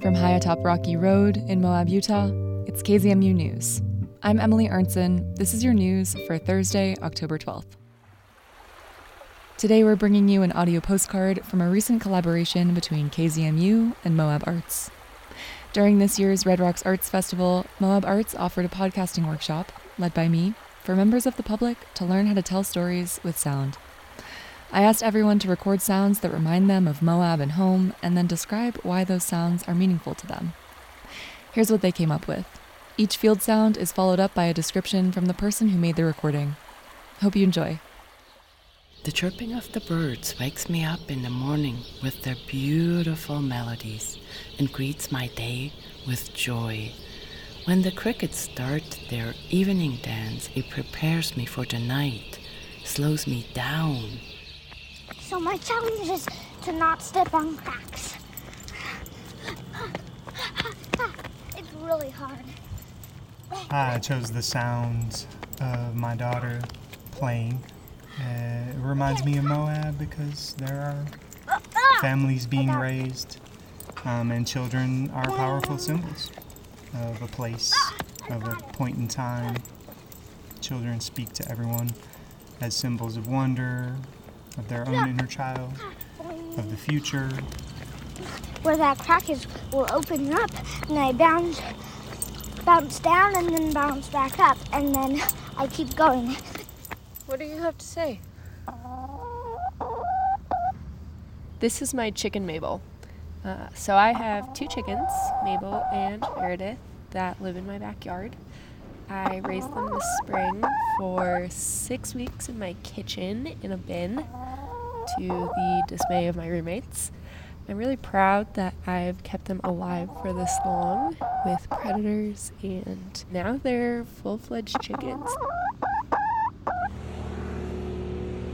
From high atop Rocky Road in Moab, Utah, it's KZMU News. I'm Emily Arntsen. This is your news for Thursday, October 12th. Today, we're bringing you an audio postcard from a recent collaboration between KZMU and Moab Arts. During this year's Red Rocks Arts Festival, Moab Arts offered a podcasting workshop, led by me, for members of the public to learn how to tell stories with sound. I asked everyone to record sounds that remind them of Moab and home, and then describe why those sounds are meaningful to them. Here's what they came up with. Each field sound is followed up by a description from the person who made the recording. Hope you enjoy. The chirping of the birds wakes me up in the morning with their beautiful melodies and greets my day with joy. When the crickets start their evening dance, it prepares me for the night, slows me down. So my challenge is to not step on cracks. it's really hard. I chose the sounds of my daughter playing uh, it reminds me of Moab because there are families being raised, um, and children are powerful symbols of a place, of a point in time. Children speak to everyone as symbols of wonder, of their own inner child, of the future. Where that crack is will open up, and I bounce, bounce down, and then bounce back up, and then I keep going. What do you have to say? This is my chicken Mabel. Uh, so I have two chickens, Mabel and Meredith, that live in my backyard. I raised them this spring for six weeks in my kitchen in a bin to the dismay of my roommates. I'm really proud that I've kept them alive for this long with predators, and now they're full fledged chickens.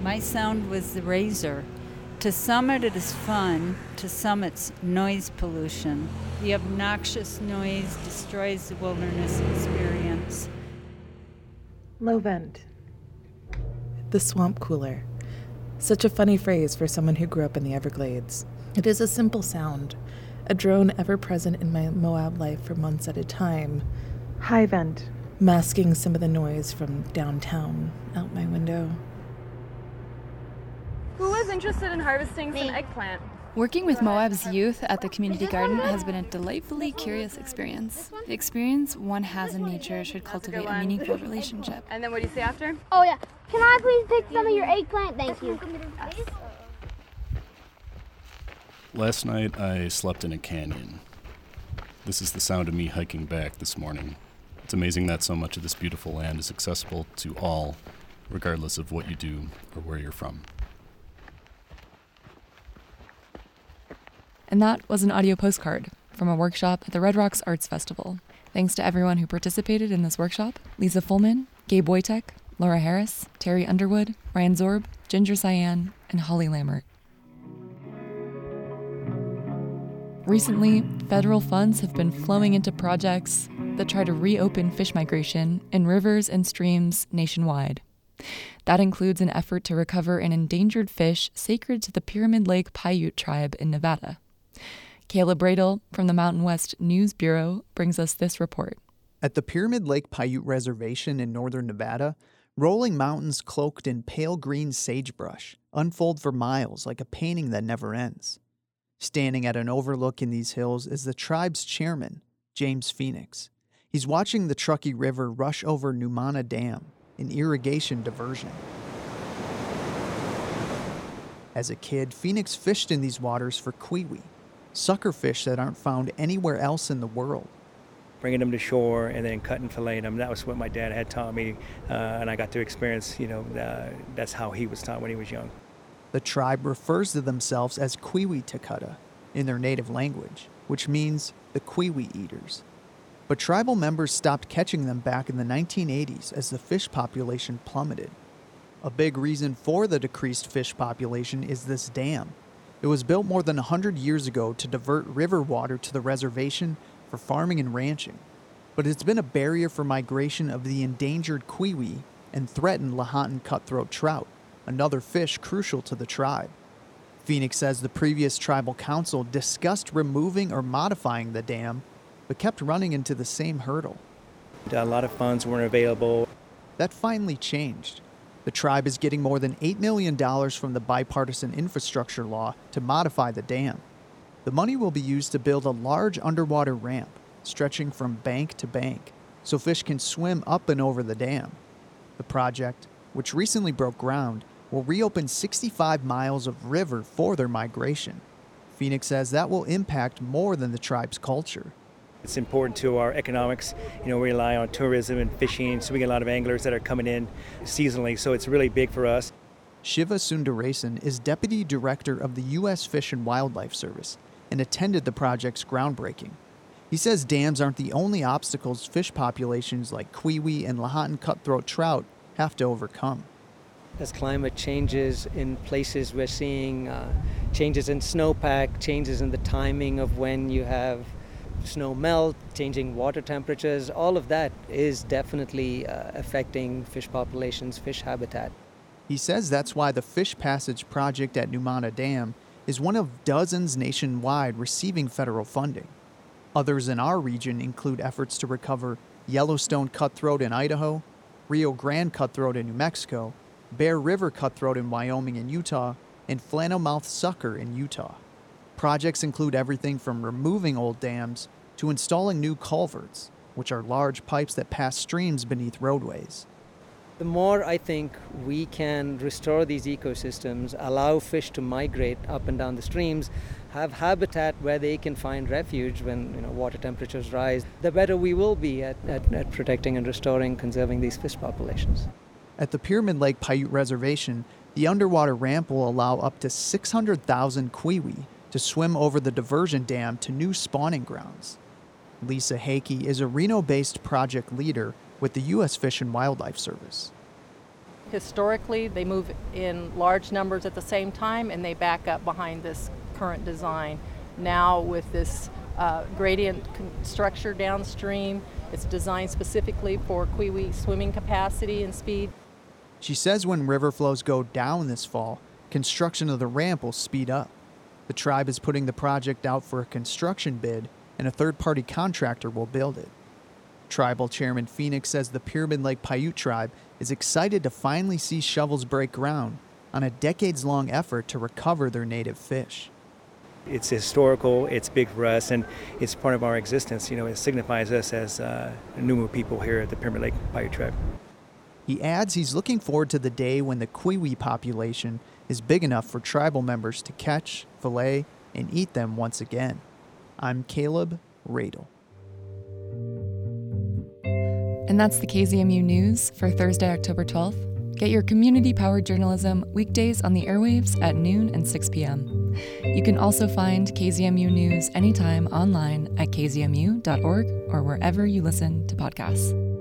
My sound was the razor. To some, it is fun, to some, it's noise pollution. The obnoxious noise destroys the wilderness experience. Low vent. The swamp cooler. Such a funny phrase for someone who grew up in the Everglades. It is a simple sound, a drone ever present in my Moab life for months at a time. High vent. Masking some of the noise from downtown out my window. Who is interested in harvesting some eggplant? Working with Moab's youth at the community garden has been a delightfully curious experience. The experience one has in nature should cultivate a meaningful relationship. And then what do you say after? Oh yeah. Can I please pick some of your eggplant? Thank you. Last night I slept in a canyon. This is the sound of me hiking back this morning. It's amazing that so much of this beautiful land is accessible to all, regardless of what you do or where you're from. And that was an audio postcard from a workshop at the Red Rocks Arts Festival. Thanks to everyone who participated in this workshop Lisa Fullman, Gabe Wojtek, Laura Harris, Terry Underwood, Ryan Zorb, Ginger Cyan, and Holly Lammert. Recently, federal funds have been flowing into projects that try to reopen fish migration in rivers and streams nationwide. That includes an effort to recover an endangered fish sacred to the Pyramid Lake Paiute tribe in Nevada. Kaleb Roedel from the Mountain West News Bureau brings us this report. At the Pyramid Lake Paiute Reservation in northern Nevada, rolling mountains cloaked in pale green sagebrush unfold for miles like a painting that never ends. Standing at an overlook in these hills is the tribe's chairman, James Phoenix. He's watching the Truckee River rush over Numana Dam, an irrigation diversion. As a kid, Phoenix fished in these waters for cui-ui, sucker fish that aren't found anywhere else in the world. Bringing them to shore and then cutting, filleting them. That was what my dad had taught me, uh, and I got to experience. You know, uh, that's how he was taught when he was young. The tribe refers to themselves as Cui-ui Takata in their native language, which means the Cui-ui eaters. But tribal members stopped catching them back in the 1980s as the fish population plummeted. A big reason for the decreased fish population is this dam, it was built more than 100 years ago to divert river water to the reservation for farming and ranching, but it's been a barrier for migration of the endangered cui-ui and threatened Lahontan cutthroat trout, another fish crucial to the tribe. Phoenix says the previous tribal council discussed removing or modifying the dam, but kept running into the same hurdle. A lot of funds weren't available. That finally changed. The tribe is getting more than $8 million from the bipartisan infrastructure law to modify the dam. The money will be used to build a large underwater ramp stretching from bank to bank so fish can swim up and over the dam. The project, which recently broke ground, will reopen 65 miles of river for their migration. Phoenix says that will impact more than the tribe's culture. It's important to our economics. You know, we rely on tourism and fishing, so we get a lot of anglers that are coming in seasonally, so it's really big for us. Shiva Sundaresan is Deputy Director of the U.S. Fish and Wildlife Service and attended the project's groundbreaking. He says dams aren't the only obstacles fish populations like cui-ui and Lahontan cutthroat trout have to overcome. As climate changes in places, we're seeing uh, changes in snowpack, changes in the timing of when you have snow melt, changing water temperatures. All of that is definitely uh, affecting fish populations, fish habitat. He says that's why the Fish Passage project at Numana Dam is one of dozens nationwide receiving federal funding. Others in our region include efforts to recover Yellowstone cutthroat in Idaho, Rio Grande cutthroat in New Mexico, Bear River cutthroat in Wyoming and Utah, and flannelmouth sucker in Utah. Projects include everything from removing old dams to installing new culverts, which are large pipes that pass streams beneath roadways. The more I think we can restore these ecosystems, allow fish to migrate up and down the streams, have habitat where they can find refuge when you know, water temperatures rise, the better we will be at, at, at protecting and restoring, conserving these fish populations. At the Pyramid Lake Paiute Reservation, the underwater ramp will allow up to 600,000 cui-ui to swim over the diversion dam to new spawning grounds. Lisa Heki is a Reno based project leader with the U.S. Fish and Wildlife Service. Historically, they move in large numbers at the same time and they back up behind this current design. Now, with this uh, gradient structure downstream, it's designed specifically for cui-ui swimming capacity and speed. She says when river flows go down this fall, construction of the ramp will speed up. The tribe is putting the project out for a construction bid, and a third party contractor will build it. Tribal Chairman Phoenix says the Pyramid Lake Paiute tribe is excited to finally see shovels break ground on a decades long effort to recover their native fish. It's historical, it's big for us, and it's part of our existence. You know, it signifies us as uh, Numu people here at the Pyramid Lake Paiute tribe. He adds he's looking forward to the day when the cui-ui population is big enough for tribal members to catch, fillet, and eat them once again. I'm Kaleb Roedel. And that's the KZMU News for Thursday, October 12th. Get your community powered journalism weekdays on the airwaves at noon and 6 p.m. You can also find KZMU News anytime online at kzmu.org or wherever you listen to podcasts.